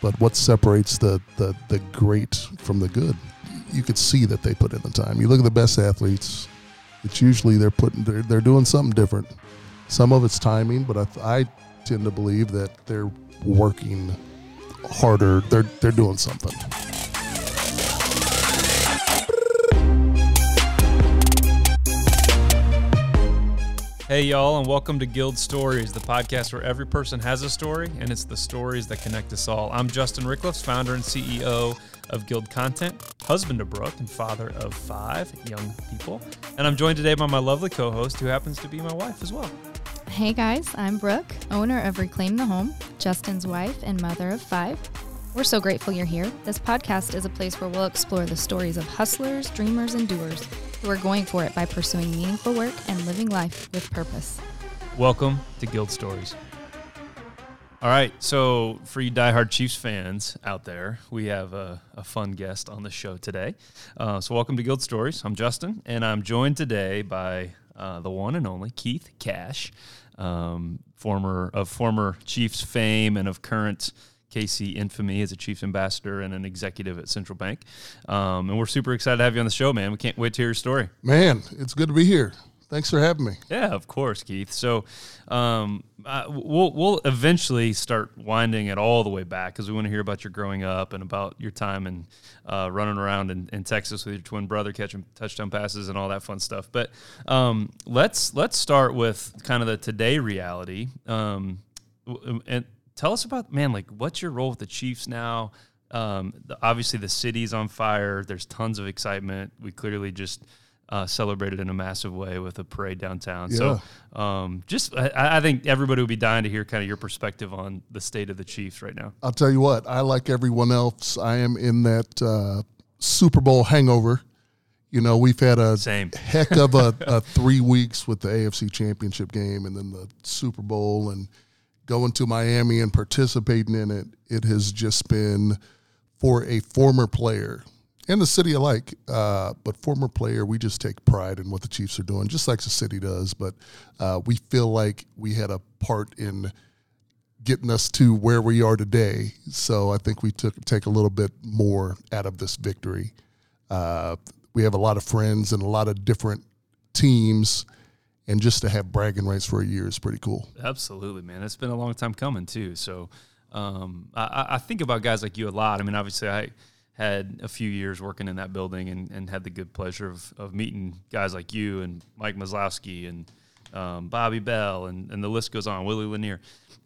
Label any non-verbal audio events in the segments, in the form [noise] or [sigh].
But what separates the, the, the great from the good? You could see that they put in the time. You look at the best athletes, it's usually they're putting they're, they're doing something different. Some of it's timing, but I, I tend to believe that they're working harder. They're they're doing something. Hey, y'all, and welcome to Guild Stories, the podcast where every person has a story, and it's the stories that connect us all. I'm Justin Rickliffs, founder and CEO of Guild Content, husband to Brooke, and father of five young people. And I'm joined today by my lovely co host, who happens to be my wife as well. Hey guys, I'm Brooke, owner of Reclaim the Home, Justin's wife and mother of five. We're so grateful you're here. This podcast is a place where we'll explore the stories of hustlers, dreamers, and doers who are going for it by pursuing meaningful work and living life with purpose. Welcome to Guild Stories. All right, so for you diehard Chiefs fans out there, we have a, a fun guest on the show today. Uh, so, welcome to Guild Stories. I'm Justin, and I'm joined today by uh, the one and only Keith Cash, um, former of former Chiefs fame and of current KC infamy as a Chiefs ambassador and an executive at Central Bank. Um, and we're super excited to have you on the show, man. We can't wait to hear your story. Man, it's good to be here. Thanks for having me. Yeah, of course, Keith. So um, uh, we'll we'll eventually start winding it all the way back because we want to hear about your growing up and about your time and uh, running around in, in, Texas with your twin brother catching touchdown passes and all that fun stuff. But um, let's let's start with kind of the today reality. Um, and tell us about man, like what's your role with the Chiefs now? Um, the, obviously, the city's on fire. There's tons of excitement. We clearly just uh, celebrated in a massive way with a parade downtown. Yeah. So, um, just I, I, think everybody would be dying to hear kind of your perspective on the state of the Chiefs right now. I'll tell you what, I like everyone else. I am in that uh, Super Bowl hangover. You know, we've had a Same. [laughs] heck of a, a three weeks with the AFC Championship game and then the Super Bowl and going to Miami and participating in it, it has just been for a former player and the city alike, uh, but former player, we just take pride in what the Chiefs are doing, just like the city does. But uh, we feel like we had a part in getting us to where we are today. So I think we took take a little bit more out of this victory. Uh, we have a lot of friends and a lot of different teams and just to have bragging rights for a year is pretty cool. Absolutely, man. It's been a long time coming too. So um, I, I, think about guys like you a lot. I mean, obviously, I had a few years working in that building and, and had the good pleasure of, of meeting guys like you and Mike Maslowski and um, Bobby Bell and, and the list goes on, Willie Lanier.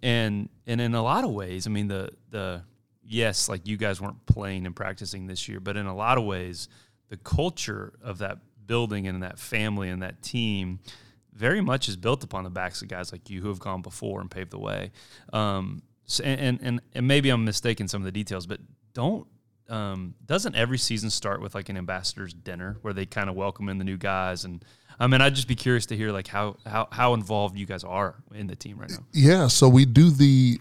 And and in a lot of ways, I mean the the yes, like you guys weren't playing and practicing this year, but in a lot of ways, the culture of that building and that family and that team very much is built upon the backs of guys like you who have gone before and paved the way. Um, so, and, and, and maybe I'm mistaken some of the details, but don't um, doesn't every season start with like an ambassador's dinner where they kind of welcome in the new guys and I mean I'd just be curious to hear like how how how involved you guys are in the team right now. Yeah, so we do the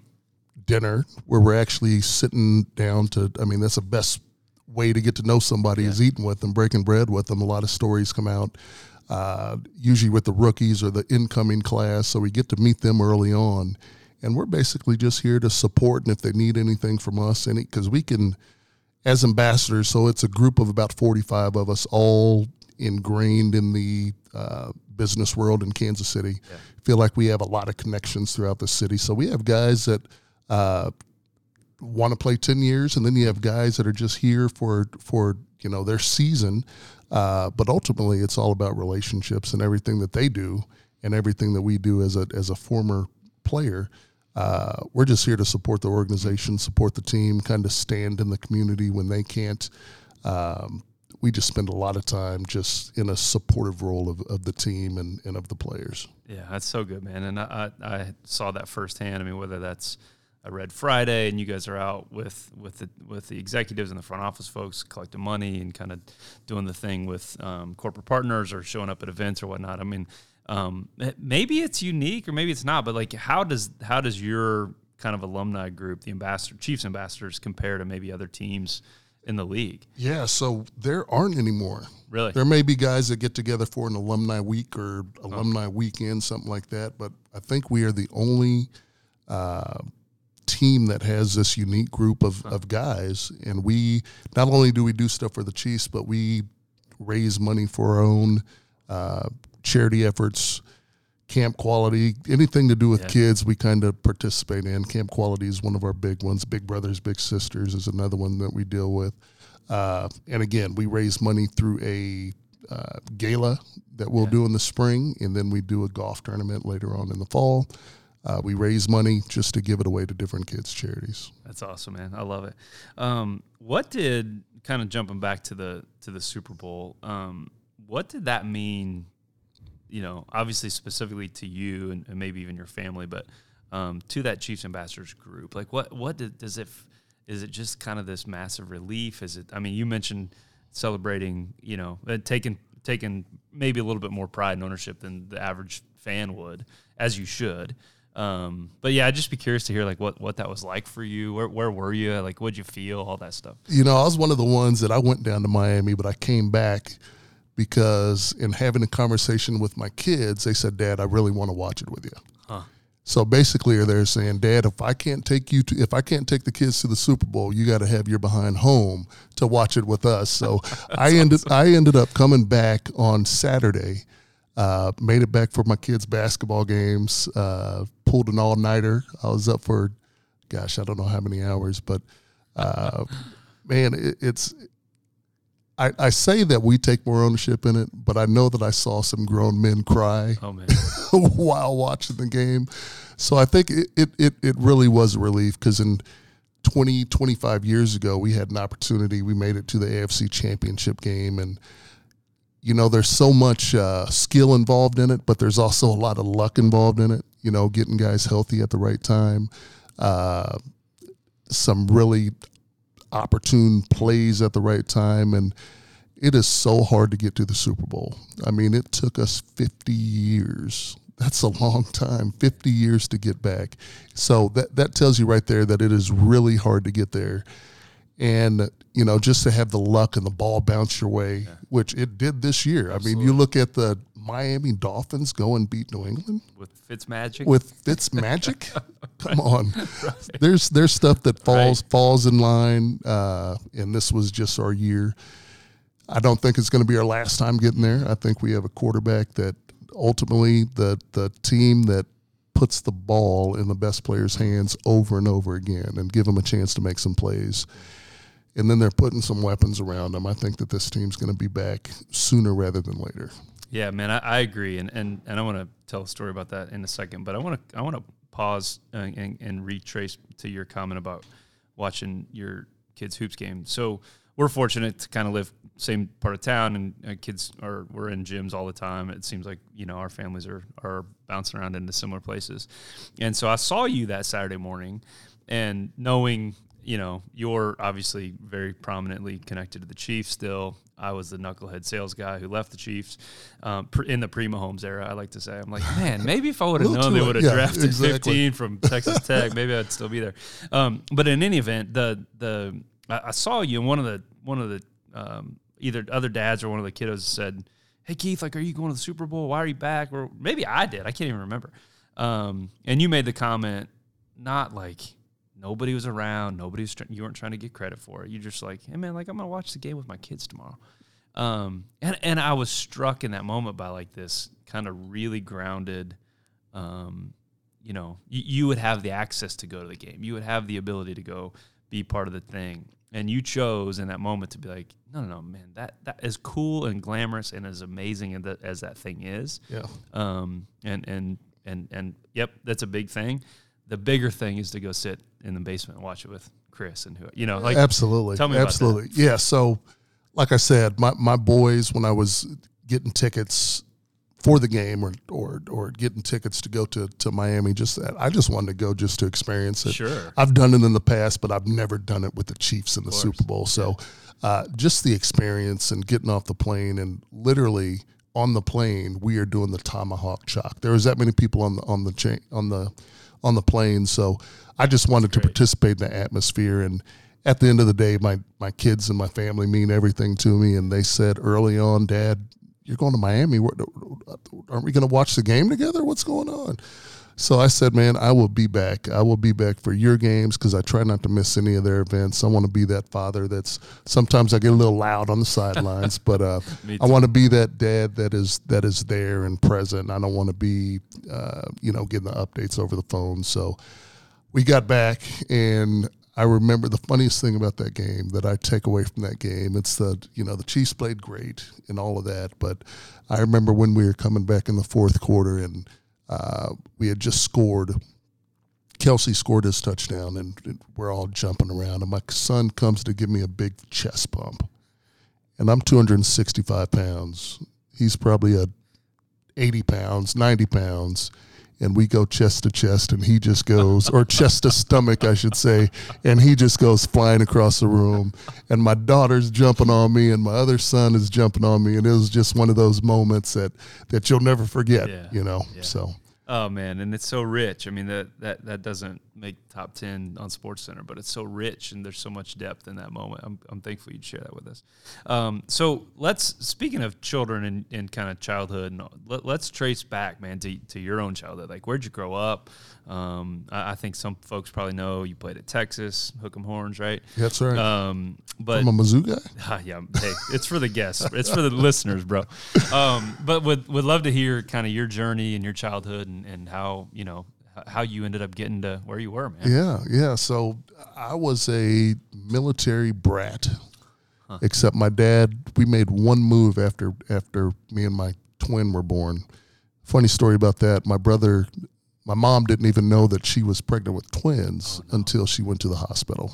dinner where we're actually sitting down to I mean that's the best way to get to know somebody yeah. is eating with them, breaking bread with them. A lot of stories come out uh, usually with the rookies or the incoming class. So we get to meet them early on. And we're basically just here to support and if they need anything from us, any because we can, as ambassadors, so it's a group of about 45 of us all ingrained in the uh, business world in Kansas City. Yeah. Feel like we have a lot of connections throughout the city. So we have guys that uh, want to play 10 years, and then you have guys that are just here for, for you know, their season uh, but ultimately, it's all about relationships and everything that they do and everything that we do as a as a former player. Uh, we're just here to support the organization, support the team, kind of stand in the community when they can't. Um, we just spend a lot of time just in a supportive role of, of the team and, and of the players. Yeah, that's so good, man. And I, I saw that firsthand. I mean, whether that's a Red Friday, and you guys are out with with the with the executives and the front office folks collecting money and kind of doing the thing with um, corporate partners or showing up at events or whatnot. I mean, um, maybe it's unique or maybe it's not, but like, how does how does your kind of alumni group, the ambassador, Chiefs ambassadors, compare to maybe other teams? in the league. Yeah, so there aren't anymore. Really? There may be guys that get together for an alumni week or alumni oh. weekend, something like that, but I think we are the only uh, team that has this unique group of, of guys, and we not only do we do stuff for the Chiefs, but we raise money for our own uh, charity efforts. Camp Quality, anything to do with Yeah. kids, we kind of participate in. Camp Quality is one of our big ones. Big Brothers Big Sisters is another one that we deal with. Uh, and again, we raise money through a uh, gala that we'll Yeah. do in the spring, and then we do a golf tournament later on in the fall. Uh, we raise money just to give it away to different kids' charities. That's awesome, man. I love it. Um, what did kind of jumping back to the to the Super Bowl? Um, what did that mean? You know, obviously specifically to you and, and maybe even your family, but um, to that Chiefs ambassadors group. Like, what what did, does it? Is it just kind of this massive relief? Is it? I mean, you mentioned celebrating. You know, uh, taking taking maybe a little bit more pride and ownership than the average fan would, as you should. Um, but yeah, I'd just be curious to hear like what, what that was like for you. Where, where were you? Like, what'd you feel? All that stuff. You know, I was one of the ones that I went down to Miami, but I came back because in having a conversation with my kids, they said, "Dad, I really want to watch it with you." Huh. So basically, they're saying, "Dad, if I can't take you to, if I can't take the kids to the Super Bowl, you got to have your behind home to watch it with us." So [laughs] I ended, I ended up coming back on Saturday. Uh, made it back for my kids' basketball games. Uh, pulled an all nighter. I was up for, gosh, I don't know how many hours, but uh, [laughs] man, it, it's. I, I say that we take more ownership in it, but I know that I saw some grown men cry Oh man, [laughs] while watching the game. So I think it, it, it, it really was a relief because in 20, 25 years ago, we had an opportunity. We made it to the AFC championship game. And, you know, there's so much uh, skill involved in it, but there's also a lot of luck involved in it, you know, getting guys healthy at the right time. Uh, some really opportune plays at the right time. And it is so hard to get to the Super Bowl. I mean, it took us 50 years. That's a long time, 50 years to get back. So that, that tells you right there that it is really hard to get there. And, you know, just to have the luck and the ball bounce your way, which it did this year. I mean, you look at the Miami Dolphins go and beat New England with Fitz Magic. with [laughs] Fitz magic. [laughs] Come on, there's there's stuff that falls falls in line, uh, and this was just our year. I don't think it's going to be our last time getting there. I think we have a quarterback that ultimately the the team that puts the ball in the best player's hands over and over again and give them a chance to make some plays. And then they're putting some weapons around them. I think that this team's going to be back sooner rather than later. Yeah, man, I, I agree, and and and I want to tell a story about that in a second, but I want to I want to pause and, and, and retrace to your comment about watching your kids hoops game. So we're fortunate to kind of live same part of town, and uh, kids are we're in gyms all the time. It seems like you know our families are are bouncing around into similar places, and so I saw you that Saturday morning, and knowing you know you're obviously very prominently connected to the Chiefs still. I was the knucklehead sales guy who left the Chiefs um, in the pre Mahomes era. I like to say, I'm like, [laughs] man, maybe if I would have known they would have Yeah, drafted exactly. 15 from Texas [laughs] Tech, maybe I'd still be there. Um, but in any event, the the I, I saw you, and one of the one of the um, either other dads or one of the kiddos said, "Hey Keith, like, are you going to the Super Bowl? Why are you back?" Or maybe I did. I can't even remember. Um, and you made the comment, not like nobody was around, nobody was. Try- you weren't trying to get credit for it. You're just like, hey man, like I'm gonna watch the game with my kids tomorrow. Um, and and I was struck in that moment by like this kind of really grounded. Um, you know, you, you would have the access to go to the game. You would have the ability to go be part of the thing. And you chose in that moment to be like, no, no, no, man, that that is cool and glamorous and as amazing as that, as that thing is. Yeah. Um, and and and and yep, that's a big thing. The bigger thing is to go sit in the basement and watch it with Chris and who you know, like absolutely. tell me about absolutely. Yeah so like i said my, my boys when i was getting tickets for the game or or or getting tickets to go to to miami just that i just wanted to go just to experience it. Sure. i've done it in the past but i've never done it with the chiefs in the super bowl. So uh, just the experience and getting off the plane and literally on the plane we are doing the tomahawk chop. There was that many people on the on the chain on the on the plane. So i just wanted to participate in the atmosphere. And at the end of the day my my kids and my family mean everything to me. And they said early on dad you're going to miami. Uh, aren't we going to watch the game together? What's going on So I said, man, I will be back. I will be back for your games because I try not to miss any of their events. I want to be that father that's sometimes I get a little loud on the sidelines, [laughs] but uh, [laughs] I want to be that dad that is that is there and present. I don't want to be, uh, you know, getting the updates over the phone. So we got back and I remember the funniest thing about that game that I take away from that game. It's the you know the Chiefs played great and all of that, but I remember when we were coming back in the fourth quarter and uh, we had just scored. Kelce scored his touchdown, and we're all jumping around. And my son comes to give me a big chest pump, and I'm 265 pounds. He's probably a 80 pounds, 90 pounds and we go chest to chest and he just goes or chest to stomach i should say and he just goes flying across the room and my daughter's jumping on me and my other son is jumping on me and it was just one of those moments that that you'll never forget yeah. you know yeah. so Oh man, and it's so rich. I mean that that that doesn't make top ten on Sports Center, but it's so rich and there's so much depth in that moment. I'm, I'm thankful you'd share that with us. Um, so let's speaking of children and, and kind of childhood, and let, us trace back, man, to, to your own childhood. Like where'd you grow up? Um, I, I, think some folks probably know you played at Texas, Hook'em Horns, right? That's right. Um, but I'm a Mizzou guy. Uh, [laughs] yeah, hey, it's for the guests, it's for the [laughs] listeners, bro. Um, but would would love to hear kind of your journey and your childhood and, and how you know how you ended up getting to where you were, man. Yeah, yeah. So I was a military brat, huh. except my dad. We made one move after after me and my twin were born. Funny story about that. My brother my mom didn't even know that she was pregnant with twins oh, no. until she went to the hospital.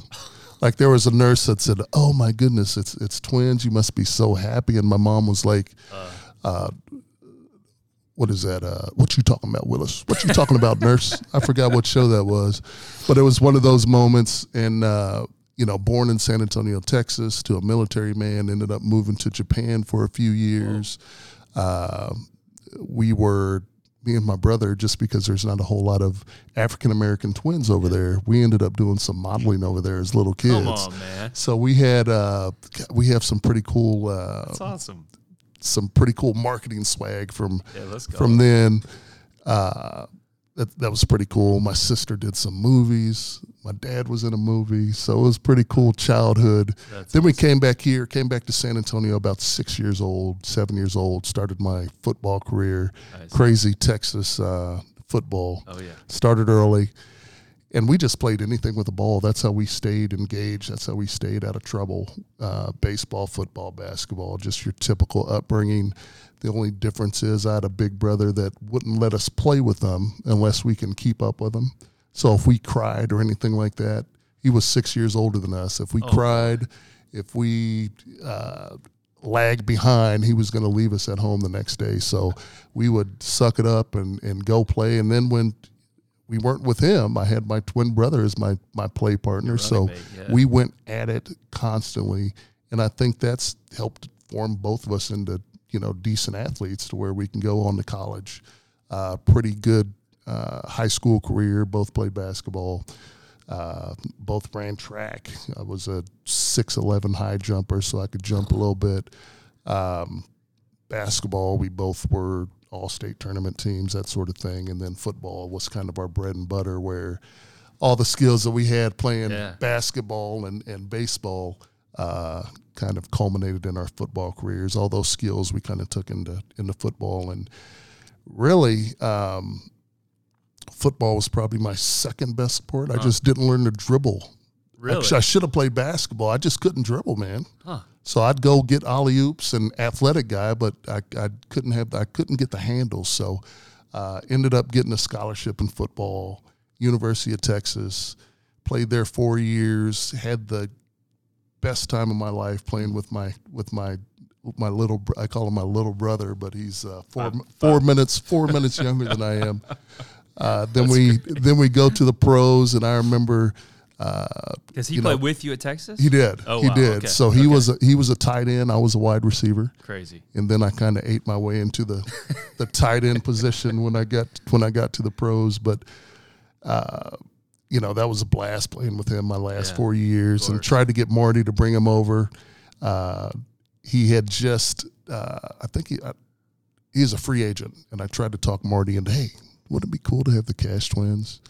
like there was a nurse that said, "Oh my goodness, it's it's twins. You must be so happy." And my mom was like, uh, uh, "What is that? Uh, what you talking about, Willis? What you talking about, nurse? [laughs] I forgot what show that was, but it was one of those moments." And uh, you know, born in San Antonio, Texas, to a military man, ended up moving to Japan for a few years. Uh, we were me and my brother, just because there's not a whole lot of African American twins over there, we ended up doing some modeling over there as little kids. Come on, man! So we had uh, we have some pretty cool. Uh, That's awesome. Some pretty cool marketing swag from yeah, from then. Uh, that, that was pretty cool. My sister did some movies. My dad was in a movie, so it was pretty cool childhood. That's then awesome. we came back here, came back to San Antonio about six years old, seven years old. Started my football career, crazy Texas uh, football. Oh yeah, started early, and we just played anything with a ball. That's how we stayed engaged. That's how we stayed out of trouble. Uh, baseball, football, basketball, just your typical upbringing the only difference is I had a big brother that wouldn't let us play with them unless we can keep up with them. So if we cried or anything like that, he was six years older than us. If we oh. cried, if we uh, lagged behind, he was going to leave us at home the next day. So we would suck it up and, and go play. And then when we weren't with him, I had my twin brother as my, my play partner. So mate, yeah. we went at it constantly. And I think that's helped form both of us into you know decent athletes to where we can go on to college. Uh, pretty good uh, high school career. Both played basketball. Uh, both ran track. I was a six eleven high jumper, so I could jump a little bit. Um, basketball, we both were all state tournament teams, that sort of thing. And then football was kind of our bread and butter, where all the skills that we had playing yeah. basketball and, and baseball uh, kind of culminated in our football careers. All those skills we kind of took into into football, and really, um, football was probably my second best sport. Huh. I just didn't learn to dribble. Really, I, I should have played basketball. I just couldn't dribble, man. Huh. So I'd go get alley oops and athletic guy, but I, I couldn't have I couldn't get the handles. So uh, ended up getting a scholarship in football. University of Texas, played there four years. Had the best time of my life playing with my with my my little I call him my little brother, but he's uh, four four minutes four minutes younger than I am. Uh, then That's we great. then we go to the pros, and I remember. Does uh, he play know, with you at Texas? He did. Oh, he wow. did. Okay. So he okay. was a, he was a tight end. I was a wide receiver. Crazy. And then I kind of ate my way into the the [laughs] tight end position when I got when I got to the pros. But uh, you know, that was a blast playing with him my last yeah, four years and tried to get Marty to bring him over. Uh, he had just, uh, I think he, uh, he's a free agent, and I tried to talk Marty into, hey, wouldn't it be cool to have the Cash Twins?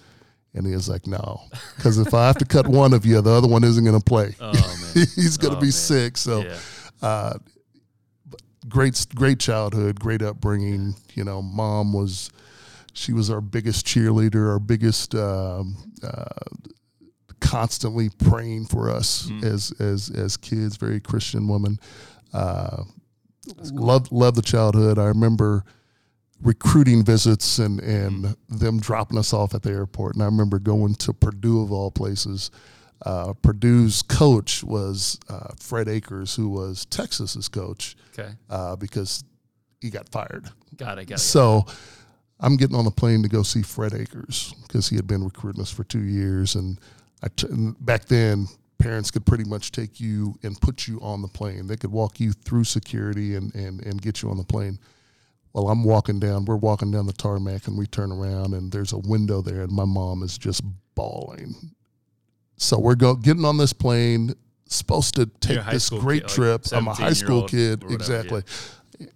And he was like, no, because if I have to cut one of you, the other one isn't going to play. Oh [laughs] man, He's going to Oh, be man. sick. So yeah, uh, great, great childhood, great upbringing. You know, mom was, she was our biggest cheerleader, our biggest, um, uh, constantly praying for us Mm. as as as kids. Very Christian woman. Uh, Loved loved the childhood. I remember recruiting visits and and Mm. them dropping us off at the airport. And I remember going to Purdue of all places. Uh, Purdue's coach was uh, Fred Akers, who was Texas's coach, okay, uh, because he got fired. got it, got it. So I'm getting on the plane to go see Fred Akers because he had been recruiting us for two years. And, I t- and back then, parents could pretty much take you and put you on the plane. They could walk you through security and, and, and get you on the plane. Well, I'm walking down, we're walking down the tarmac and we turn around and there's a window there and my mom is just bawling. So we're go, getting on this plane, supposed to take this great kid, like trip. I'm a high school kid, whatever, exactly.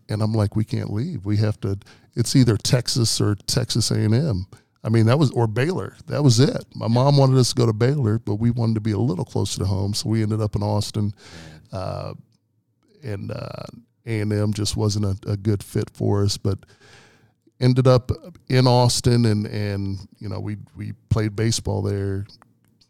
And I'm like, we can't leave. We have to. It's either Texas or Texas A&M. I mean, that was or Baylor. That was it. My mom wanted us to go to Baylor, but we wanted to be a little closer to home, so we ended up in Austin. Uh, and uh, A&M just wasn't a, a good fit for us, but ended up in Austin, and and you know we we played baseball there.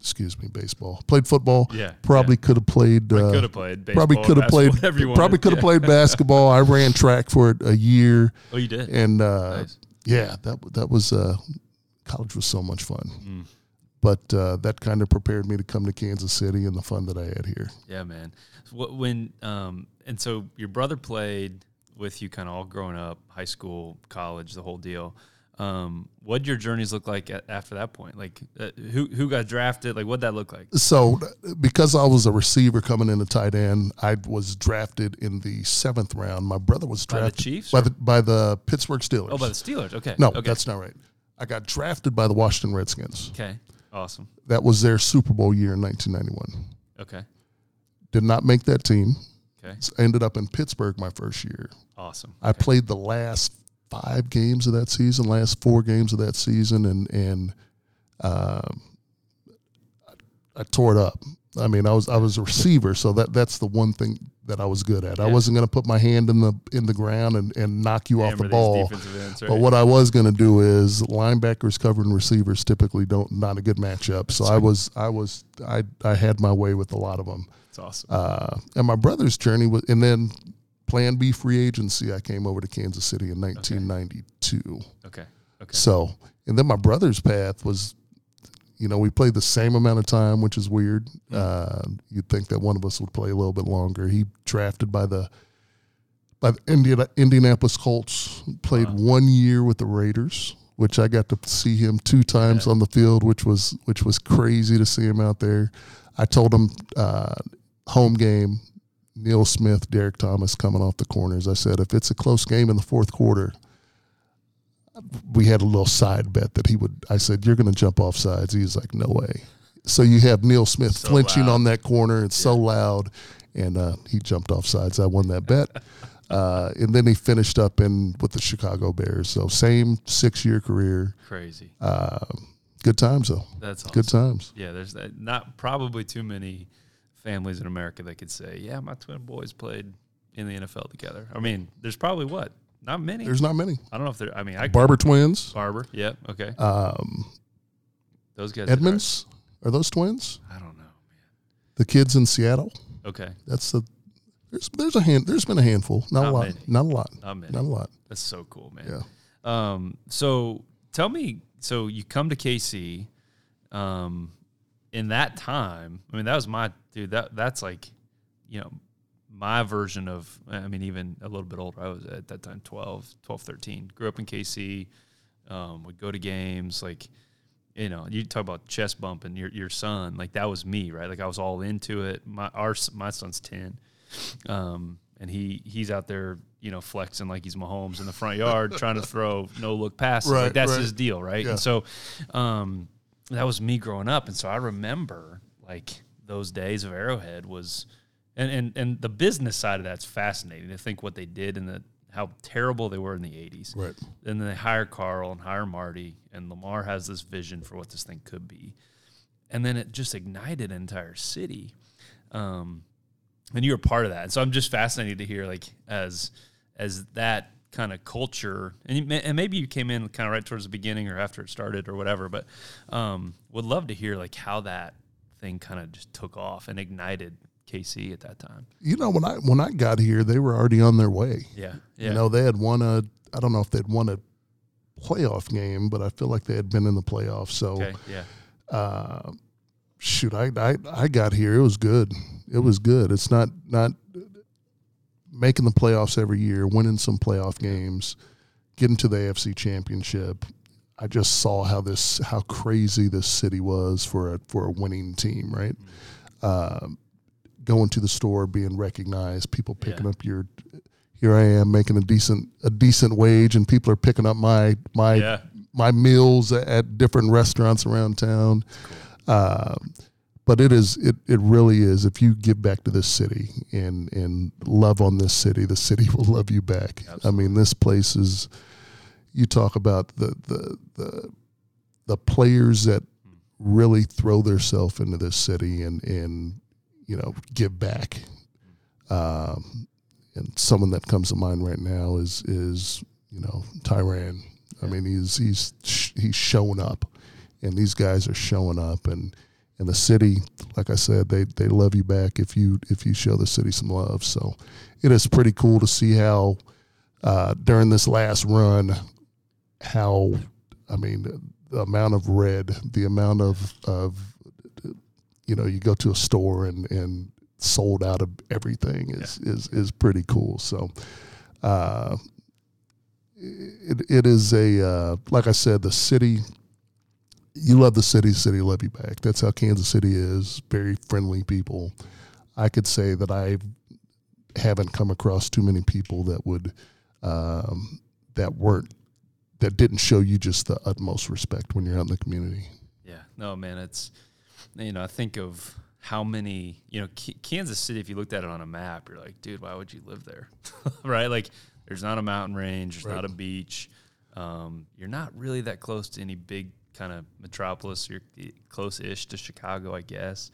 Excuse me, baseball. Played football. Yeah, Probably could have played. Uh, could have played. probably could have played. Probably could have Yeah. played basketball. I ran track for it a year, Oh, you did. and uh, Nice. yeah, that that was uh, college was so much fun. Mm. But uh, that kind of prepared me to come to Kansas City and the fun that I had here. Yeah, man. When um, and so your brother played with you, kind of all growing up, high school, college, the whole deal. Um, what your journeys look like a- after that point? Like, uh, who who got drafted? Like, what that look like? So, because I was a receiver coming in a tight end, I was drafted in the seventh round. My brother was By the drafted Chiefs by the by the Pittsburgh Steelers. Oh, by the Steelers. Okay. no, Okay. that's not right. I got drafted by the Washington Redskins. okay. Awesome. That was their Super Bowl year in 1991. Okay. Did not make that team. Okay. Ended up in Pittsburgh my first year. Awesome. I played the last five games of that season, last four games of that season, and and um, I tore it up. I mean, I was I was a receiver, so that that's the one thing that I was good at. I wasn't going to put my hand in the in the ground and, and knock you off the ball. ends, But what I was going to do is linebackers covering receivers typically don't not a good matchup. So I was I was I I had my way with a lot of them. It's awesome. Uh, and my brother's journey was, and then Plan B free agency. I came over to Kansas City in 1992. okay. Okay. So, and then my brother's path was, you know, we played the same amount of time, which is weird. Hmm. Uh, you'd think that one of us would play a little bit longer. He drafted by the by the Indiana, Indianapolis Colts. Played Wow. one year with the Raiders, which I got to see him two times Yeah. on the field, which was which was crazy to see him out there. I told him uh, home game. Neil Smith, Derrick Thomas coming off the corners. I said, if it's a close game in the fourth quarter, we had a little side bet that he would. I said, "You're going to jump off sides." He's like, "No way." So you have Neil Smith So flinching loud. on that corner. It's so loud, and uh, he jumped off sides. I won that bet, [laughs] uh, and then he finished up in with the Chicago Bears. So same six year career. Crazy. Uh, good times though. That's awesome. Good times. Yeah, there's not probably too many families in America that could say, "Yeah, my twin boys played in the NFL together." I mean, there's probably what? Not many. There's not many. I don't know if there. I mean, I Barber twins. Barber. Yep. Okay. Um, Those guys. Edmonds. Are those twins? I don't know. The kids in Seattle. Okay. That's the. There's there's a hand. There's been a handful. Not, Not a lot. many. Not a lot. Not many. Not a lot. That's so cool, man. Yeah. Um, so tell me, so you come to KC, um, in that time, I mean, that was my dude, that that's like, you know, my version of, I mean, even a little bit older. I was at that time 12, 12, 13. Grew up in KC, um, would go to games, like, you know, you talk about chest bumping your your son, like that was me, right? Like I was all into it. My our my son's ten, um, and he he's out there, you know, flexing like he's Mahomes in the front yard, [laughs] trying to throw no look passes. Right, like that's right. his deal, right? Yeah. And so, um, that was me growing up, and so I remember like those days of Arrowhead was, and and and the business side of that's fascinating to think what they did and the how terrible they were in the 80s. Right. And then they hire Carl and hire Marty, and Lamar has this vision for what this thing could be. And then it just ignited an entire city. Um, and you were part of that. And so I'm just fascinated to hear, like, as as that kind of culture, and, you, and maybe you came in kind of right towards the beginning or after it started or whatever, but um, would love to hear, like, how that thing kind of just took off and ignited KC at that time. You know, when I when I got here, they were already on their way. Yeah. Yeah. You know, they had won a I don't know if they'd won a playoff game, but I feel like they had been in the playoffs. So okay. Yeah. uh, shoot, I, I I got here. It was good. It was good. It's not not making the playoffs every year, winning some playoff games, getting to the AFC Championship. I just saw how this how crazy this city was for a for a winning team, right? Um, going to the store, being recognized, people picking Yeah. up your. Here I am making a decent a decent wage, and people are picking up my my Yeah. my meals at different restaurants around town. Um, but it is it, it really is. If you give back to this city and and love on this city, the city [laughs] will love you back. I mean, this place is. You talk about the the the the players that really throw themselves into this city and and you know give back. Um, and someone that comes to mind right now is is you know Tyrann. I mean he's he's sh- he's showing up, and these guys are showing up, and and the city, like I said, they they love you back if you if you show the city some love. So it is pretty cool to see how uh, during this last run, how I mean the amount of red, the amount of of you know you go to a store and and sold out of everything is is is pretty cool. So. Uh, it, it is a uh, like I said, the city. You love the city, city love you back. That's how Kansas City is. Very friendly people. I could say that I haven't come across too many people that would um, that weren't that didn't show you just the utmost respect when you're out in the community. Yeah, no, man, it's you know I think of how many you know K- Kansas City. If you looked at it on a map, you're like, dude, why would you live there? [laughs] right? Like, there's not a mountain range, there's not a beach. Um, you're not really that close to any big kind of metropolis. You're close-ish to Chicago, I guess.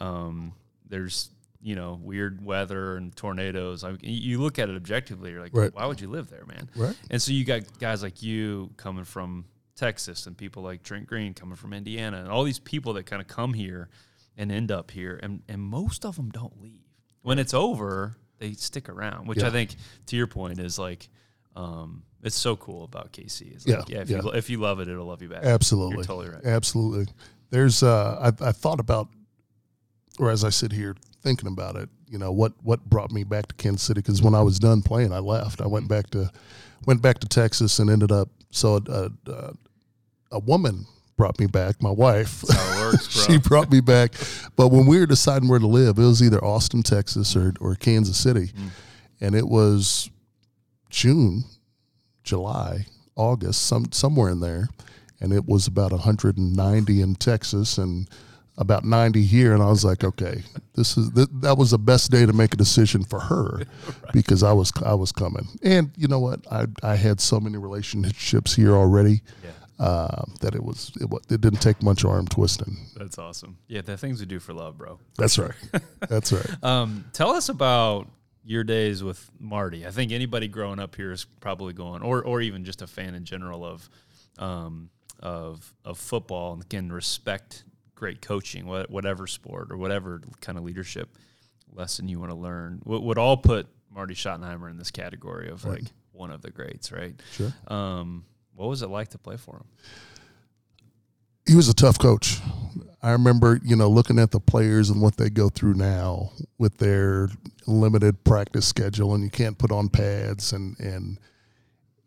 Um, there's you know weird weather and tornadoes. I mean, you look at it objectively, you're like, Right. why would you live there, man? Right. And so you got guys like you coming from Texas and people like Trent Green coming from Indiana and all these people that kind of come here and end up here and, and most of them don't leave. When it's over, they stick around, which I think to your point is like um, it's so cool about KC. It's Yeah, like, yeah, if yeah. you if you love it, it'll love you back. Absolutely. You're totally right. Absolutely. There's uh I, I thought about or as I sit here thinking about it, you know, what what brought me back to Kansas City cuz when I was done playing, I left. I went back to went back to Texas and ended up so a a, a woman brought me back, my wife. Works, [laughs] she brought me back. But when we were deciding where to live, it was either Austin, Texas or or Kansas City. Mm. And it was June, July, August, some somewhere in there, and it was about 190 in Texas and about 90 here, and I was like, okay, this is th- that was the best day to make a decision for her [laughs] because I was I was coming, and you know what, I I had so many relationships here already Yeah. Uh, that it was it, it didn't take much arm twisting. That's awesome. Yeah, the things we do for love, bro. That's right, [laughs] that's right. Um, tell us about your days with Marty. I think anybody growing up here is probably going, or or even just a fan in general of um, of of football and can respect great coaching, whatever sport or whatever kind of leadership lesson you want to learn. Would, would all put Marty Schottenheimer in this category of like one of the greats, right? Sure. Um, what was it like to play for him? he was a tough coach. I remember, you know, looking at the players and what they go through now with their limited practice schedule, and you can't put on pads, and and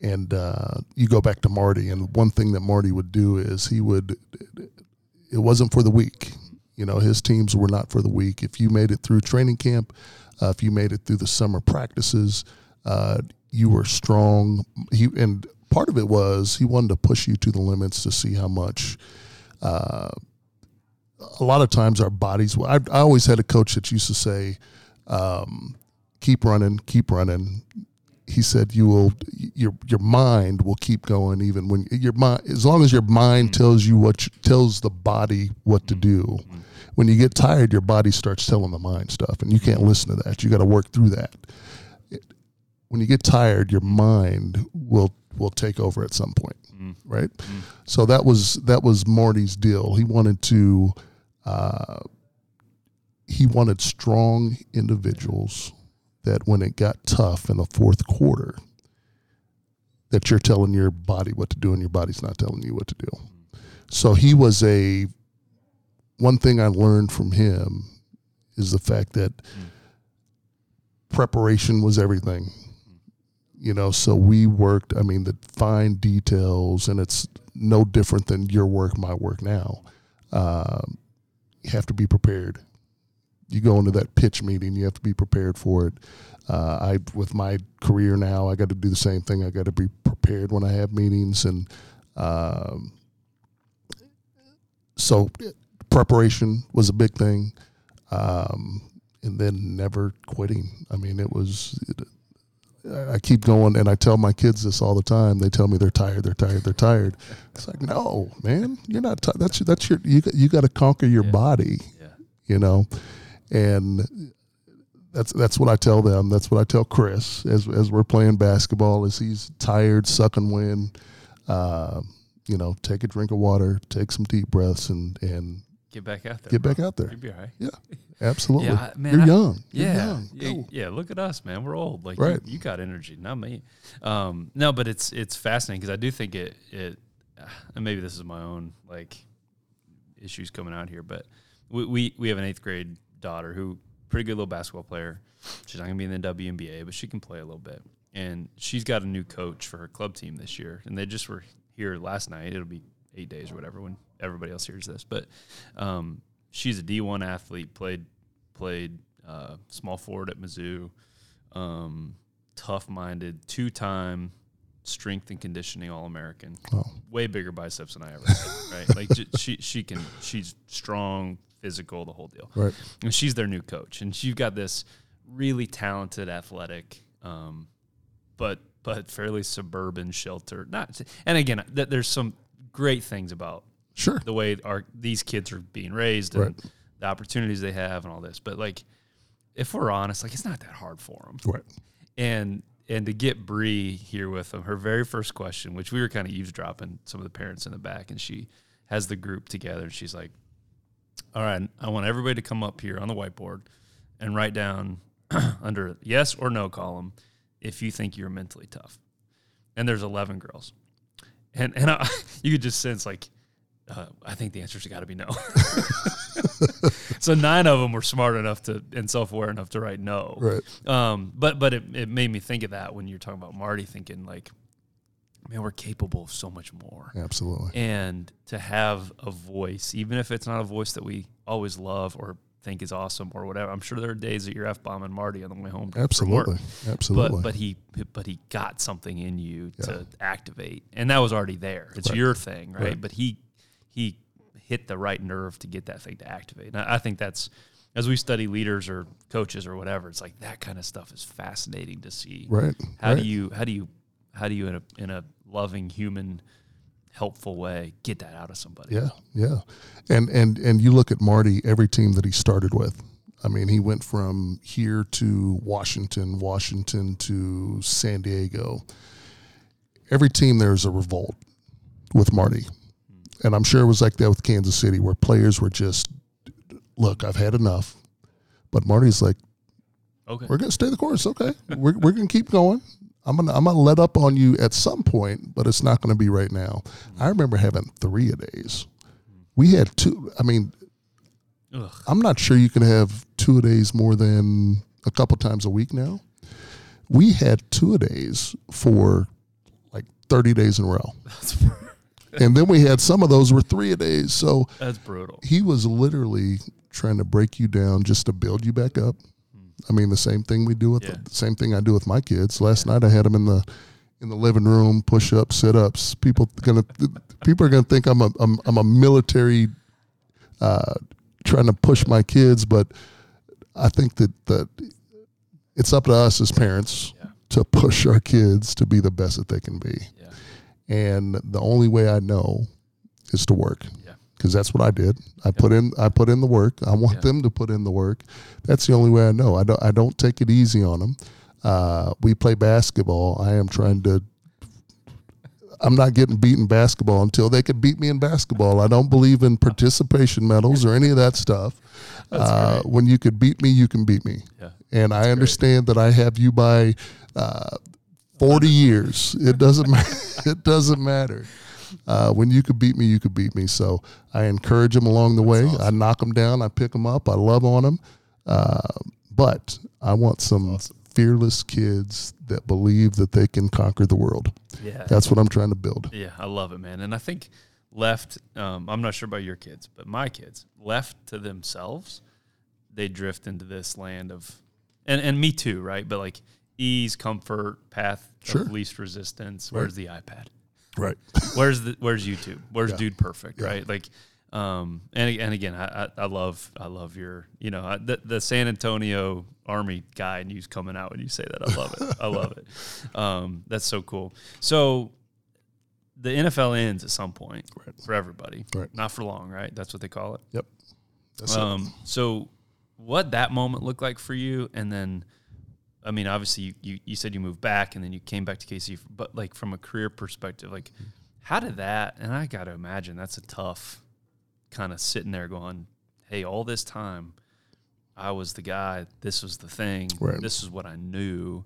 and uh, you go back to Marty, and one thing that Marty would do is he would. It wasn't for the week, You know, his teams were not for the week. If you made it through training camp, uh, if you made it through the summer practices, uh, you were strong. He and part of it was he wanted to push you to the limits to see how much uh, a lot of times our bodies. I, I always had a coach that used to say, um, "Keep running, keep running. he said you will your your mind will keep going even when your mind as long as your mind tells you what you, tells the body what to do when you get tired your body starts telling the mind stuff and you can't listen to that you got to work through that It- when you get tired your mind will will take over at some point mm. right? Mm. So that was that was Marty's deal. He wanted to uh, he wanted strong individuals that when it got tough in the fourth quarter, that you're telling your body what to do and your body's not telling you what to do. So he was a one thing I learned from him is the fact that mm. preparation was everything. You know, so we worked, I mean, the fine details, and it's no different than your work, my work now. Um, you have to be prepared you go into that pitch meeting, you have to be prepared for it. Uh, I, with my career now, I got to do the same thing. I got to be prepared when I have meetings, and um, so preparation was a big thing, um, and then never quitting. I mean, it was. It, I keep going, and I tell my kids this all the time. They tell me they're tired, they're tired, they're tired. It's like, no, man, you're not. T- that's that's your you. got- You got to conquer your Yeah. body Yeah. you know, and that's that's what I tell them. That's what I tell Chris as as we're playing basketball. As he's tired, sucking wind, uh, you know, take a drink of water, take some deep breaths, and and Get back out there. get bro. back out there. You'll be all right. Yeah, absolutely. Yeah, I- man, You're I- young. You're Yeah, young. yeah, yeah. Look at us, man. We're old. Like, Right. you, you got energy, not me. Um, no, but it's it's fascinating because I do think it it, and maybe this is my own like issues coming out here, but we we, we have an eighth grade daughter who pretty good little basketball player. She's not gonna be in the WNBA, but she can play a little bit, and she's got a new coach for her club team this year, and they just were here last night. It'll be eight days or whatever when everybody else hears this, but um, she's a D1 athlete, played played uh, small forward at Mizzou, um, tough minded, two time strength and conditioning All American, Oh. way bigger biceps than I ever had. [laughs] Right, like j- she she can she's strong, physical, the whole deal. Right. And she's their new coach, and you've got this really talented, athletic, um, but but fairly suburban shelter. Not and again, th- there's some great things about Sure. the way our these kids are being raised and Right. the opportunities they have and all this. But like, if we're honest, like it's not that hard for them. Right. And and to get Bree here with them, her very first question, which we were kind of eavesdropping some of the parents in the back, and she has the group together, and she's like, "All right, I want everybody to come up here on the whiteboard and write down [clears throat] under yes or no column if you think you're mentally tough." And there's 11 girls, and and I, [laughs] you could just sense like uh, I think the answer's got to be no. [laughs] so nine of them were smart enough to and self aware enough to write no. Right. Um, but but it, it made me think of that when you're talking about Marty, thinking like, man, we're capable of so much more. Absolutely. And to have a voice, even if it's not a voice that we always love or think is awesome or whatever, I'm sure there are days that you're f bombing Marty on the way home. Absolutely. Absolutely. But but he but he got something in you to activate, and that was already there. It's your thing, right? Right. But he he hit the right nerve to get that thing to activate. And I, I think that's as we study leaders or coaches or whatever, it's like that kind of stuff is fascinating to see. right. How right. do you how do you how do you in a in a loving human helpful way get that out of somebody? Yeah, yeah, and and and you look at Marty. Every team that he started with, I mean, he went from here to Washington, Washington to San Diego. Every team there's a revolt with Marty, and I'm sure it was like that with Kansas City, where players were just, look, I've had enough. But Marty's like, Okay. we're gonna stay the course. Okay, we're we're gonna keep going. I'm gonna I'm gonna let up on you at some point, but it's not gonna be right now. I remember having three a days. We had two. I mean, Ugh. I'm not sure you can have two a days more than a couple times a week now. We had two a days for like 30 days in a row, That's, [laughs] and then we had some of those were three a days. So that's brutal. he was literally trying to break you down just to build you back up. I mean, the same thing we do with Yeah. the same thing I do with my kids. Last night I had them in the in the living room, push ups, sit ups. People gonna people are gonna think I'm a I'm, I'm a military uh, trying to push my kids, but I think that that it's up to us as parents Yeah. to push our kids to be the best that they can be. And the only way I know is to work. Yeah. Because that's what I did. I put in I put in the work. I want Yeah. them to put in the work. That's the only way I know. I don't I don't take it easy on them. Uh, we play basketball. I am trying to I'm not getting beaten basketball until they could beat me in basketball. I don't believe in participation medals or any of that stuff. Uh, when you could beat me, you can beat me. Yeah. And I understand that I have you by uh, 40 years. It doesn't [laughs] matter. it doesn't matter. Uh, when you could beat me, you could beat me. So I encourage them along the way. I knock them down. I pick them up. I love on them. Uh, but I want some fearless kids that believe that they can conquer the world. Yeah. That's what I'm trying to build. Yeah, I love it, man. And I think left, um, I'm not sure about your kids, but my kids, left to themselves, they drift into this land of, and, and me too, right? But like ease, comfort, path Sure. of least resistance. Where's the iPad? Right. [laughs] Where's the Where's YouTube? Where's Yeah. Dude Perfect? Yeah. Right? Like, um, and and again, I, I, love I love your you know the, the San Antonio Army guy and coming out when you say that. I love it. I love it. [laughs] Um, that's so cool. So the NFL ends at some point Right. for everybody, Right. not for long, right? That's what they call it. Yep. That's it. Um, so what that moment looked like for you, and then, I mean, obviously you, you, you said you moved back and then you came back to KC, but like from a career perspective, like mm-hmm. how did that, and I got to imagine that's a tough kind of sitting there going, Hey, all this time I was the guy, this was the thing, Right. this is what I knew.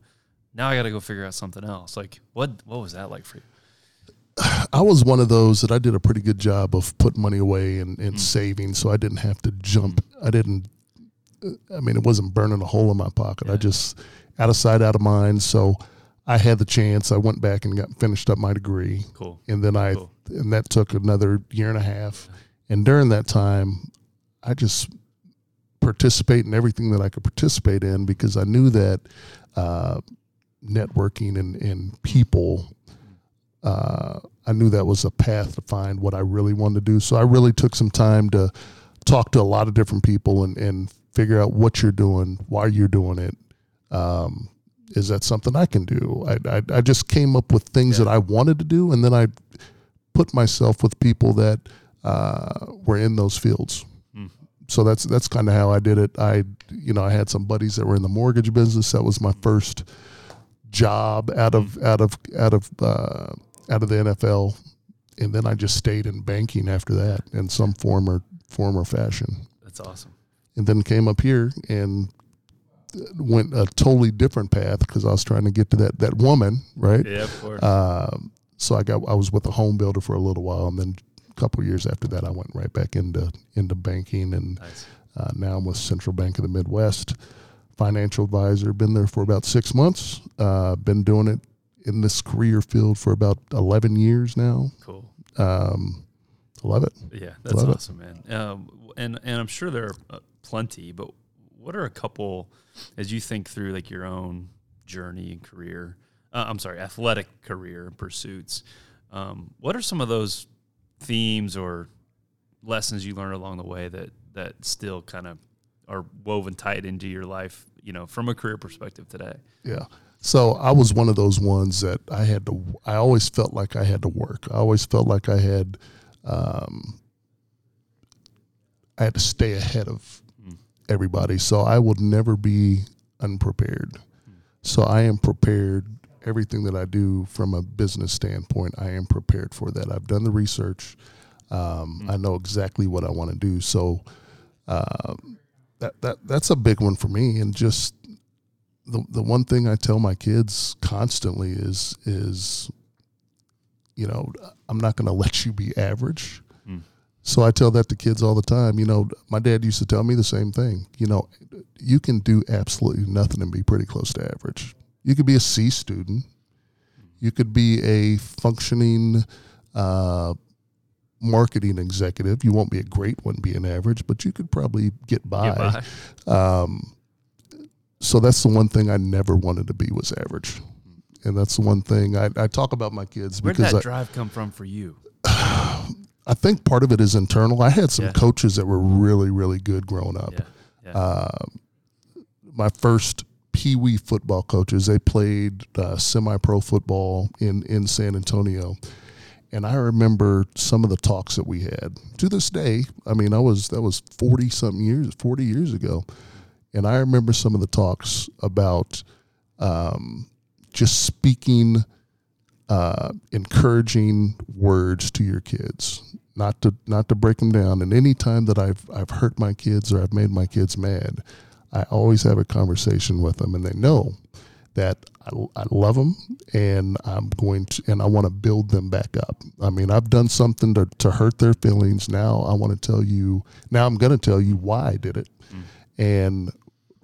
Now I got to go figure out something else. Like what, what was that like for you? [sighs] I was one of those that I did a pretty good job of putting money away and, and mm-hmm. saving, so I didn't have to jump. Mm-hmm. I didn't. uh, I mean, it wasn't burning a hole in my pocket. I just out of sight, out of mind. So I had the chance. I went back and got finished up my degree, Cool. and then I Cool. and that took another year and a half. And during that time, I just participate in everything that I could participate in because I knew that uh, networking and, and people uh, I knew that was a path to find what I really wanted to do. So I really took some time to talk to a lot of different people and, and figure out what you're doing, why you're doing it. Um, is that something I can do? I, I, I just came up with things Yeah. that I wanted to do, and then I put myself with people that uh, were in those fields. Hmm. So that's that's kind of how I did it. I you know I had some buddies that were in the mortgage business. That was my first job out of out of out of uh, out of the NFL, and then I just stayed in banking after that in some form or form or fashion, That's awesome. and then came up here and went a totally different path because I was trying to get to that that woman, right? Yeah, of course. Um, so I got I was with a home builder for a little while, and then a couple of years after that, I went right back into into banking, and nice. uh, now I'm with Central Bank of the Midwest, financial advisor. Been there for about six months. Uh, been doing it in this career field for about 11 years now. Cool. Um, love it. Yeah, that's Love it. awesome, man. Um, and and I'm sure there are uh, plenty, but what are a couple as you think through like your own journey and career? Uh, I'm sorry, athletic career pursuits. Um, what are some of those themes or lessons you learned along the way that that still kind of are woven tight into your life? You know, from a career perspective today. Yeah. So I was one of those ones that I had to. I always felt like I had to work. I always felt like I had. Um, I had to stay ahead of. Everybody, so I would never be unprepared. So I am prepared. Everything that I do from a business standpoint, I am prepared for that. I've done the research. Um, I know exactly what I want to do. So um, that that that's a big one for me. And just the the one thing I tell my kids constantly is is you know I'm not going [laughs] to let you be average. So I tell that to kids all the time. You know, my dad used to tell me the same thing. You know, you can do absolutely nothing and be pretty close to average. You could be a C student. You could be a functioning uh, marketing executive. You won't be a great one being average, but you could probably get by. Get by. Um, so that's the one thing I never wanted to be was average, and that's the one thing I, I talk about my kids Where did because that I, drive come from for you? I think part of it is internal. I had some Yeah. coaches that were really really good growing up. Yeah. Uh, my first pee wee football coaches. They played uh, semi pro football in, in San Antonio. And I remember some of the talks that we had to this day. I mean, I was that was forty something years, forty years ago, and I remember some of the talks about um, just speaking uh, encouraging words to your kids, not to not to break them down. And any time that I've I've hurt my kids or I've made my kids mad, I always have a conversation with them, and they know that I, I love them and I'm going to and I want to build them back up. I mean, I've done something to, to hurt their feelings. Now I want to tell you. Now I'm going to tell you why I did it, mm. and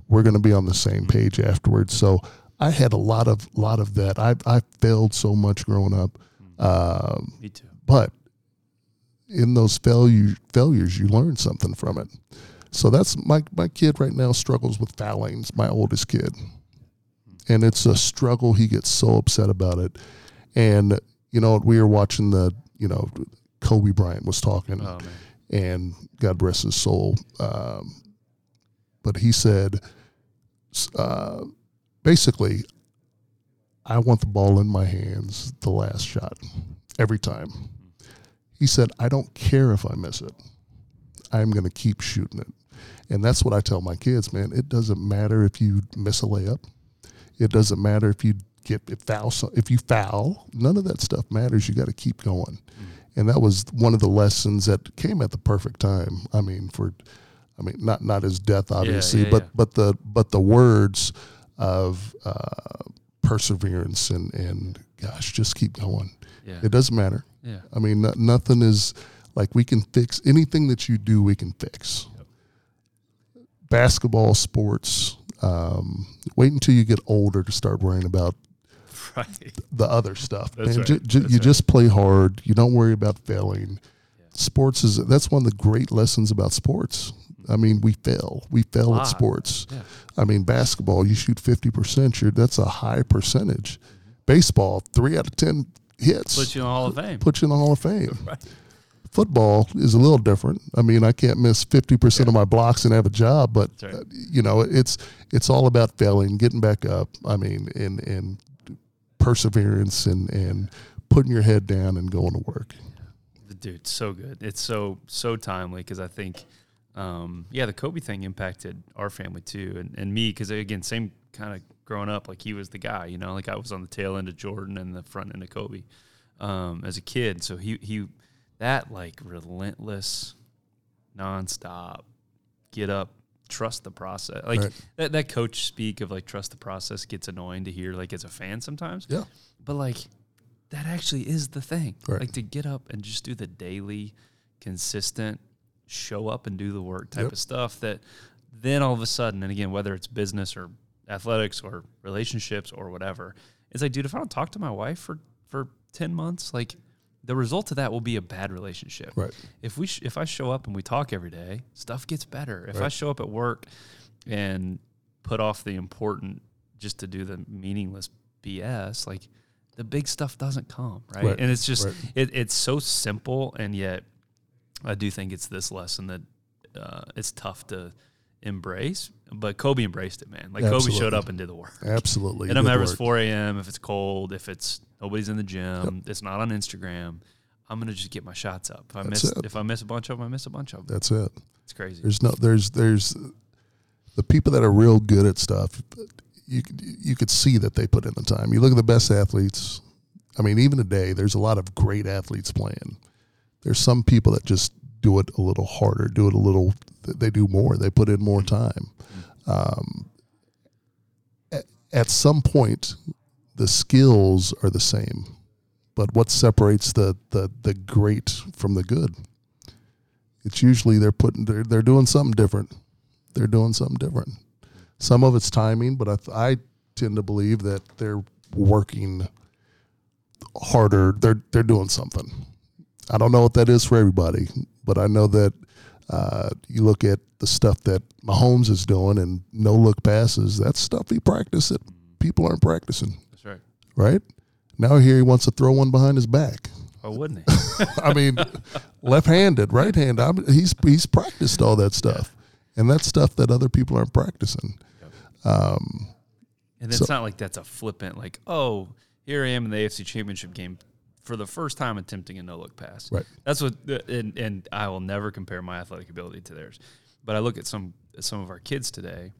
we're going to be on the same page afterwards. So I had a lot of lot of that. I I failed so much growing up. Mm. Um, Me too. But in those failure failures, you learn something from it. So that's my my kid right now struggles with fouling. my oldest kid, and it's a struggle. He gets so upset about it, and you know we were watching the you know Kobe Bryant was talking, oh, and God rest his soul. Um, but he said, uh, basically, I want the ball in my hands the last shot every time. He said, I don't care if I miss it. I'm going to keep shooting it. And that's what I tell my kids, man. It doesn't matter if you miss a layup. It doesn't matter if you get if foul if you foul. None of that stuff matters. You got to keep going. Mm-hmm. And that was one of the lessons that came at the perfect time. I mean, for I mean, not not his death, obviously, yeah, yeah, but yeah. but the but the words of uh, perseverance and and gosh, just keep going. Yeah. It doesn't matter. Yeah. I mean, no, nothing is like we can fix anything that you do. We can fix. Yep. Basketball, sports. Um, wait until you get older to start worrying about right. the other stuff. That's right. J- j- that's you right. just play hard. You don't worry about failing. Yeah. Sports is that's one of the great lessons about sports. I mean, we fail. We fail at sports. Yeah. I mean, basketball, you shoot 50%, you're, that's a high percentage. Baseball, three out of 10 hits. Put you in the Hall of Fame. Put you in the Hall of Fame. right. Football is a little different. I mean, I can't miss 50% yeah. of my blocks and have a job, but, right. uh, you know, it's it's all about failing, getting back up. I mean, and, and perseverance and, and putting your head down and going to work. Dude, so good. It's so, so timely because I think – um, yeah, the Kobe thing impacted our family too, and, and me because again, same kind of growing up, like he was the guy, you know, like I was on the tail end of Jordan and the front end of Kobe um, as a kid. So he he that like relentless, nonstop, get up, trust the process. Like right. that that coach speak of like trust the process gets annoying to hear like as a fan sometimes. Yeah, but like that actually is the thing. Right. Like to get up and just do the daily, consistent show up and do the work type yep. of stuff that then all of a sudden, and again, whether it's business or athletics or relationships or whatever, it's like, dude, if I don't talk to my wife for, for 10 months, like the result of that will be a bad relationship. Right. If we, sh- if I show up and we talk every day, stuff gets better. If right. I show up at work and put off the important just to do the meaningless BS, like the big stuff doesn't come. Right. right. And it's just, right. it, it's so simple and yet I do think it's this lesson that uh, it's tough to embrace, but Kobe embraced it, man. Like Absolutely. Kobe showed up and did the work. Absolutely. And I'm ever it's 4 a.m. If it's cold, if it's nobody's in the gym, yep. it's not on Instagram. I'm gonna just get my shots up. If I That's miss it. if I miss a bunch of them, I miss a bunch of them. That's it. It's crazy. There's no there's there's the people that are real good at stuff. You you could see that they put in the time. You look at the best athletes. I mean, even today, there's a lot of great athletes playing there's some people that just do it a little harder, do it a little. They do more. They put in more time. Um, at, at some point, the skills are the same, but what separates the the the great from the good? It's usually they're putting they're they're doing something different. They're doing something different. Some of it's timing, but I, I tend to believe that they're working harder. They're they're doing something. I don't know what that is for everybody, but I know that uh, you look at the stuff that Mahomes is doing and no look passes. That's stuff he practiced that people aren't practicing. That's right. Right now, here he wants to throw one behind his back. Oh, wouldn't he? [laughs] I mean, left-handed, right-handed. he's he's practiced all that stuff, yeah. and that's stuff that other people aren't practicing. Yep. Um, And it's not like that's a flippant, like, oh, here I am in the AFC Championship game for the first time attempting a no look pass. Right. That's what, and, and I will never compare my athletic ability to theirs. But I look at some some of our kids today,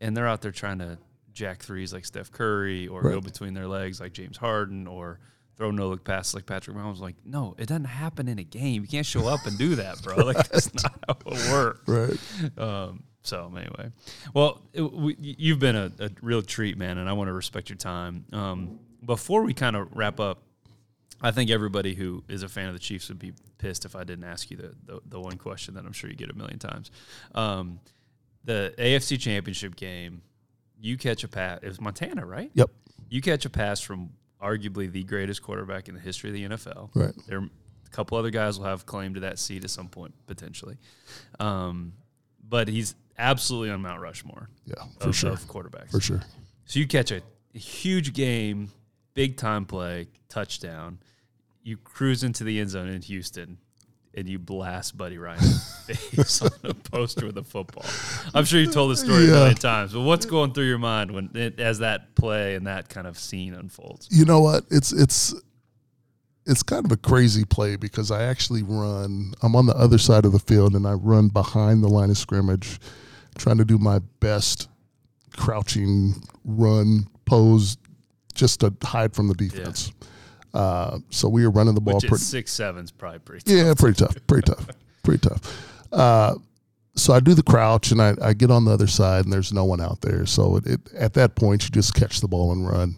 and they're out there trying to jack threes like Steph Curry, or Right. go between their legs like James Harden, or throw no look passes like Patrick Mahomes. Like, no, it doesn't happen in a game. You can't show up and do that, bro. [laughs] Like that's not how it works. Right. Um, so anyway, well, it, we, you've been a, a real treat, man, and I want to respect your time. Um, before we kind of wrap up, I think everybody who is a fan of the Chiefs would be pissed if I didn't ask you the the, the one question that I'm sure you get a million times. Um, the AFC Championship game, you catch a pass. It was Montana, right? Yep. You catch a pass from arguably the greatest quarterback in the history of the NFL. Right. There, a couple other guys will have claim to that seat at some point potentially, um, but he's absolutely on Mount Rushmore Yeah, for of, sure. of quarterbacks. For sure. So you catch a, a huge game, big time play, touchdown. You cruise into the end zone in Houston, and you blast Buddy Ryan [laughs] face on a poster with a football. I'm sure you've told this story a million times, but what's going through your mind when it, as that play and that kind of scene unfolds? You know what? It's it's it's kind of a crazy play because I actually run. I'm on the other side of the field and I run behind the line of scrimmage, trying to do my best crouching run pose just to hide from the defense. Uh, so we were running the ball Which pretty. is six seven's probably pretty. Tough. Yeah, pretty tough. Pretty tough. Pretty tough. Uh, so I do the crouch and I, I get on the other side and there's no one out there. So it, it, at that point, you just catch the ball and run.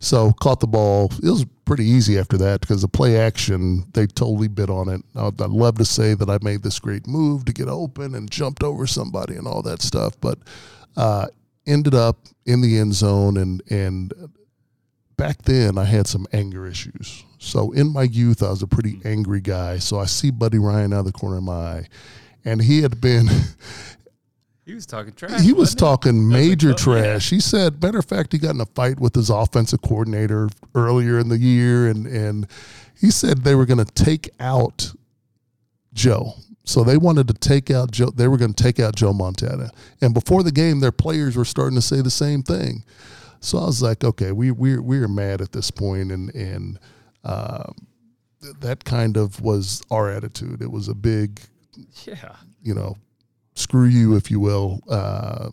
So caught the ball. It was pretty easy after that because the play action, they totally bit on it. I'd, I'd love to say that I made this great move to get open and jumped over somebody and all that stuff, but uh, ended up in the end zone and and back then I had some anger issues. So in my youth, I was a pretty mm-hmm. angry guy. So I see Buddy Ryan out of the corner of my eye, and he had been [laughs] He was talking trash. he was talking major oh, yeah. trash. He said, matter of fact, he got in a fight with his offensive coordinator earlier in the year, and and he said they were going to take out Joe. So they wanted to take out Joe. They were going to take out Joe Montana, and before the game, their players were starting to say the same thing. So I was like, okay, we we we are mad at this point, and and uh, th- that kind of was our attitude. It was a big Yeah. you know, screw you, if you will, uh,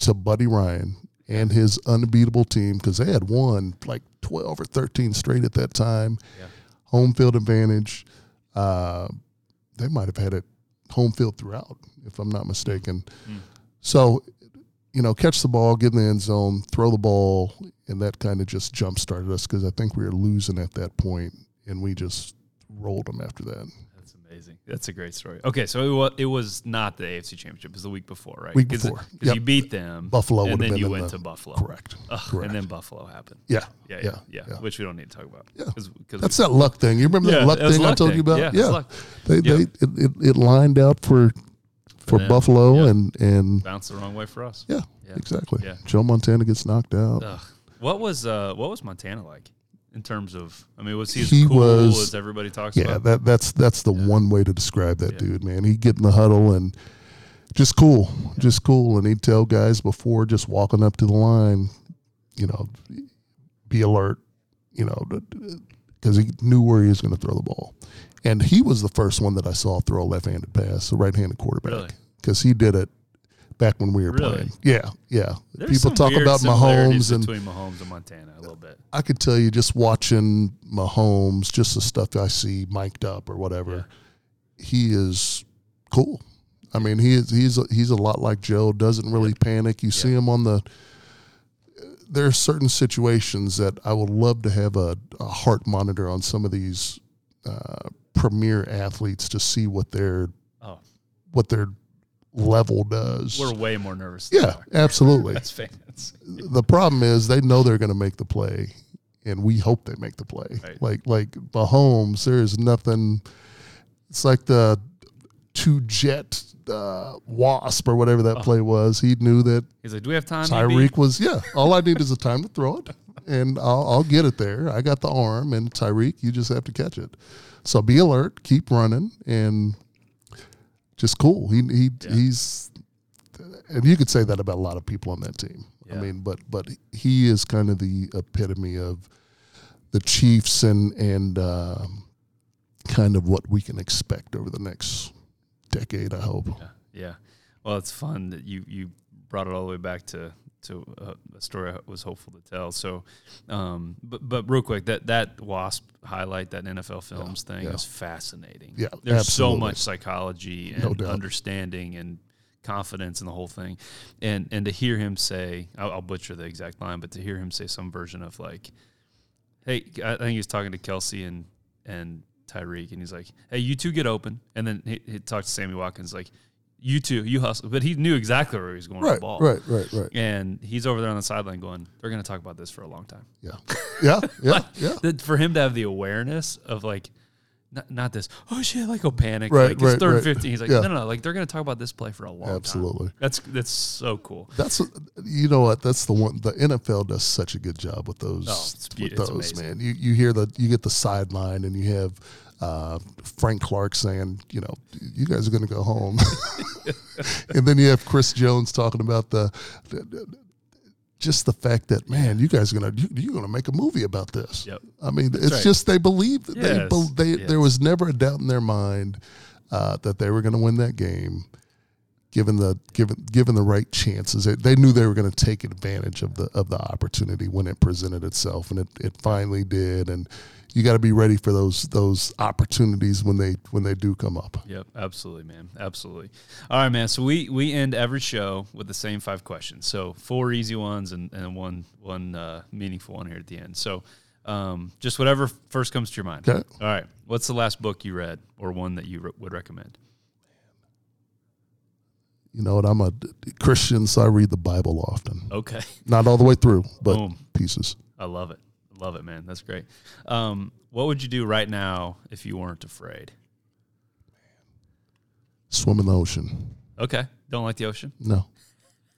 to Buddy Ryan and his unbeatable team because they had won like 12 or 13 straight at that time. Yeah. Home field advantage. Uh, they might have had it home field throughout, if I'm not mistaken. Mm. So, you know, catch the ball, get in the end zone, throw the ball, and that kind of just jump started us because I think we were losing at that point, and we just rolled them after that. That's amazing. That's a great story. Okay, so it was, it was not the AFC Championship. It was the week before, right? Week Cause, before. Because Yep. you beat them. Buffalo and then you went the- to Buffalo. Correct. Ugh, Correct. And then Buffalo happened. Yeah. Yeah, yeah, Yeah. yeah, Yeah. Which we don't need to talk about. Yeah. Cause, 'cause That's we- that luck thing. You remember Yeah, that luck thing I told thing. you about? Yeah, it luck. They, Yep. they, it, it, it lined out for for. Buffalo and and bounced the wrong way for us. yeah, Yeah. exactly. Yeah. Joe Montana gets knocked out. Ugh. What was uh what was Montana like in terms of I mean was he as He cool was- as everybody talks yeah, about? that that's that's the Yeah. one way to describe that dude, man. He'd get in the huddle and just cool, just cool, and he'd tell guys before just walking up to the line, you know, be alert, you know, because he knew where he was going to throw the ball. And he was the first one that I saw throw a left-handed pass, a right-handed quarterback, because he did it back when we were Really? playing. Yeah, yeah. There's People talk about Mahomes, and between Mahomes and Montana a little bit. I could tell you just watching Mahomes, just the stuff I see mic'd up or whatever. He is cool. I mean, he is he's a, he's a lot like Joe. Doesn't really panic. You see him on the. There are certain situations that I would love to have a, a heart monitor on some of these uh, premier athletes to see what their Oh, what their level does. we're way more nervous. Yeah, absolutely. [laughs] That's fans. the problem is they know they're going to make the play, and we hope they make the play. Right. Like like Mahomes, there is nothing. It's like the two jet uh, wasp or whatever that play was. He knew that He's like, "Do we have time?" EB?" Tyreek was yeah. All I need is a time to throw it, and I'll, I'll get it there. I got the arm, and Tyreek, you just have to catch it. So be alert, keep running, and just cool. He he Yeah. he's, and you could say that about a lot of people on that team. I mean, but but he is kind of the epitome of the Chiefs and and um kind of what we can expect over the next decade. I hope. Yeah, yeah. Well, it's fun that you you brought it all the way back to to uh, a story I was hopeful to tell. So, um, but but real quick, that that Wasp highlight, that NFL Films thing, yeah. is fascinating. Yeah, there's absolutely. so much psychology and No understanding and confidence in the whole thing, and and to hear him say, I'll, I'll butcher the exact line, but to hear him say some version of like, "Hey," I think he's talking to Kelce and and Tyreek, and he's like, "Hey, you two get open," and then he, he talks to Sammy Watkins like, "You two, you hustle," but he knew exactly where he was going with Right, the ball, right, right, right. And he's over there on the sideline going, "They're going to talk about this for a long time." Yeah, yeah, [laughs] yeah, yeah. That for him to have the awareness of like. Not, not this. Oh shit! Like a panic. Right, like it's right, third right. fifteen. He's like, Yeah. no, no, no. Like they're gonna talk about this play for a long time. Absolutely. That's that's so cool. That's you know what that's the one the NFL does such a good job with those Oh, it's with those amazing. man. You you hear the you get the sideline and you have uh, Frank Clark saying you know you guys are going to go home, [laughs] and then you have Chris Jones talking about the. the- just the fact that man, you guys are gonna you, you're gonna make a movie about this. Yep. I mean, it's right. just they believed that they, Yes, bel- they yes. there was never a doubt in their mind uh, that they were going to win that game given the given given the right chances. They, they knew they were going to take advantage of the of the opportunity when it presented itself, and it, it finally did. And you got to be ready for those those opportunities when they when they do come up. Yep, absolutely, man. Absolutely. All right, man. So we we end every show with the same five questions. So four easy ones and, and one one uh, meaningful one here at the end. So um, just whatever first comes to your mind. Okay. All right. What's the last book you read or one that you re- would recommend? You know what? I'm a Christian, so I read the Bible often. Okay. Not all the way through, but Boom. pieces. I love it. Love it, man. That's great. Um, what would you do right now if you weren't afraid? Swim in the ocean. Okay. Don't like the ocean? No,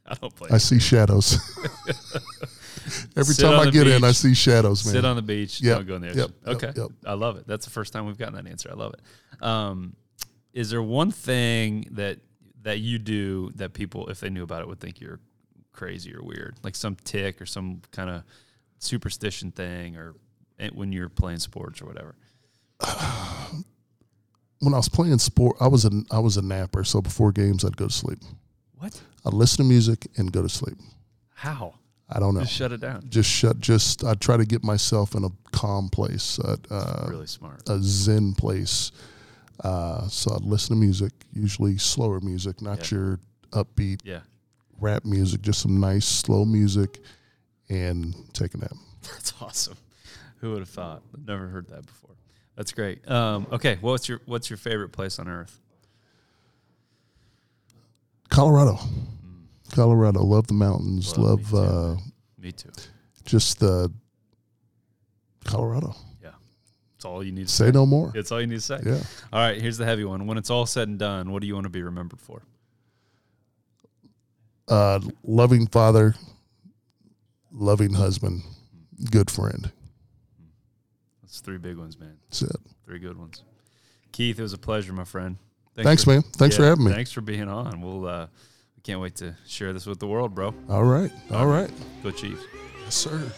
I don't play. I see shadows. [laughs] Every Sit time I get in, I see shadows, man. Sit on the beach. Yep, Don't go in the ocean. yep, okay. yep. I love it. That's the first time we've gotten that answer. I love it. Um, is there one thing that that you do that people, if they knew about it, would think you're crazy or weird? Like some tick or some kind of superstition thing, or when you're playing sports or whatever. [sighs] when I was playing sport, I was a I was a napper. So before games, I'd go to sleep. What? I'd listen to music and go to sleep. How? I don't know. Just shut it down. Just shut. Just I try to get myself in a calm place, uh, uh, really smart. a zen place. Uh, so I'd listen to music, usually slower music, not Yeah. your upbeat Yeah. rap music, just some nice slow music, and take a nap. [laughs] That's awesome. Who would have thought? Never heard that before. That's great. Um, okay, what's your what's your favorite place on earth? Colorado, Colorado. Love the mountains. Well, me love too. uh, Me too. just the Colorado. Yeah. That's all you need to Say say. no more. That's all you need to say. Yeah. All right, here's the heavy one. When it's all said and done, what do you want to be remembered for? uh, loving father, loving husband, good friend. That's three big ones, man. That's it. Three good ones. Keith, it was a pleasure, my friend. Thanks, for- man. Thanks for having me. Thanks for being on. We'll uh, we can't wait to share this with the world, bro. All right. All right. Go Chiefs. Yes, sir.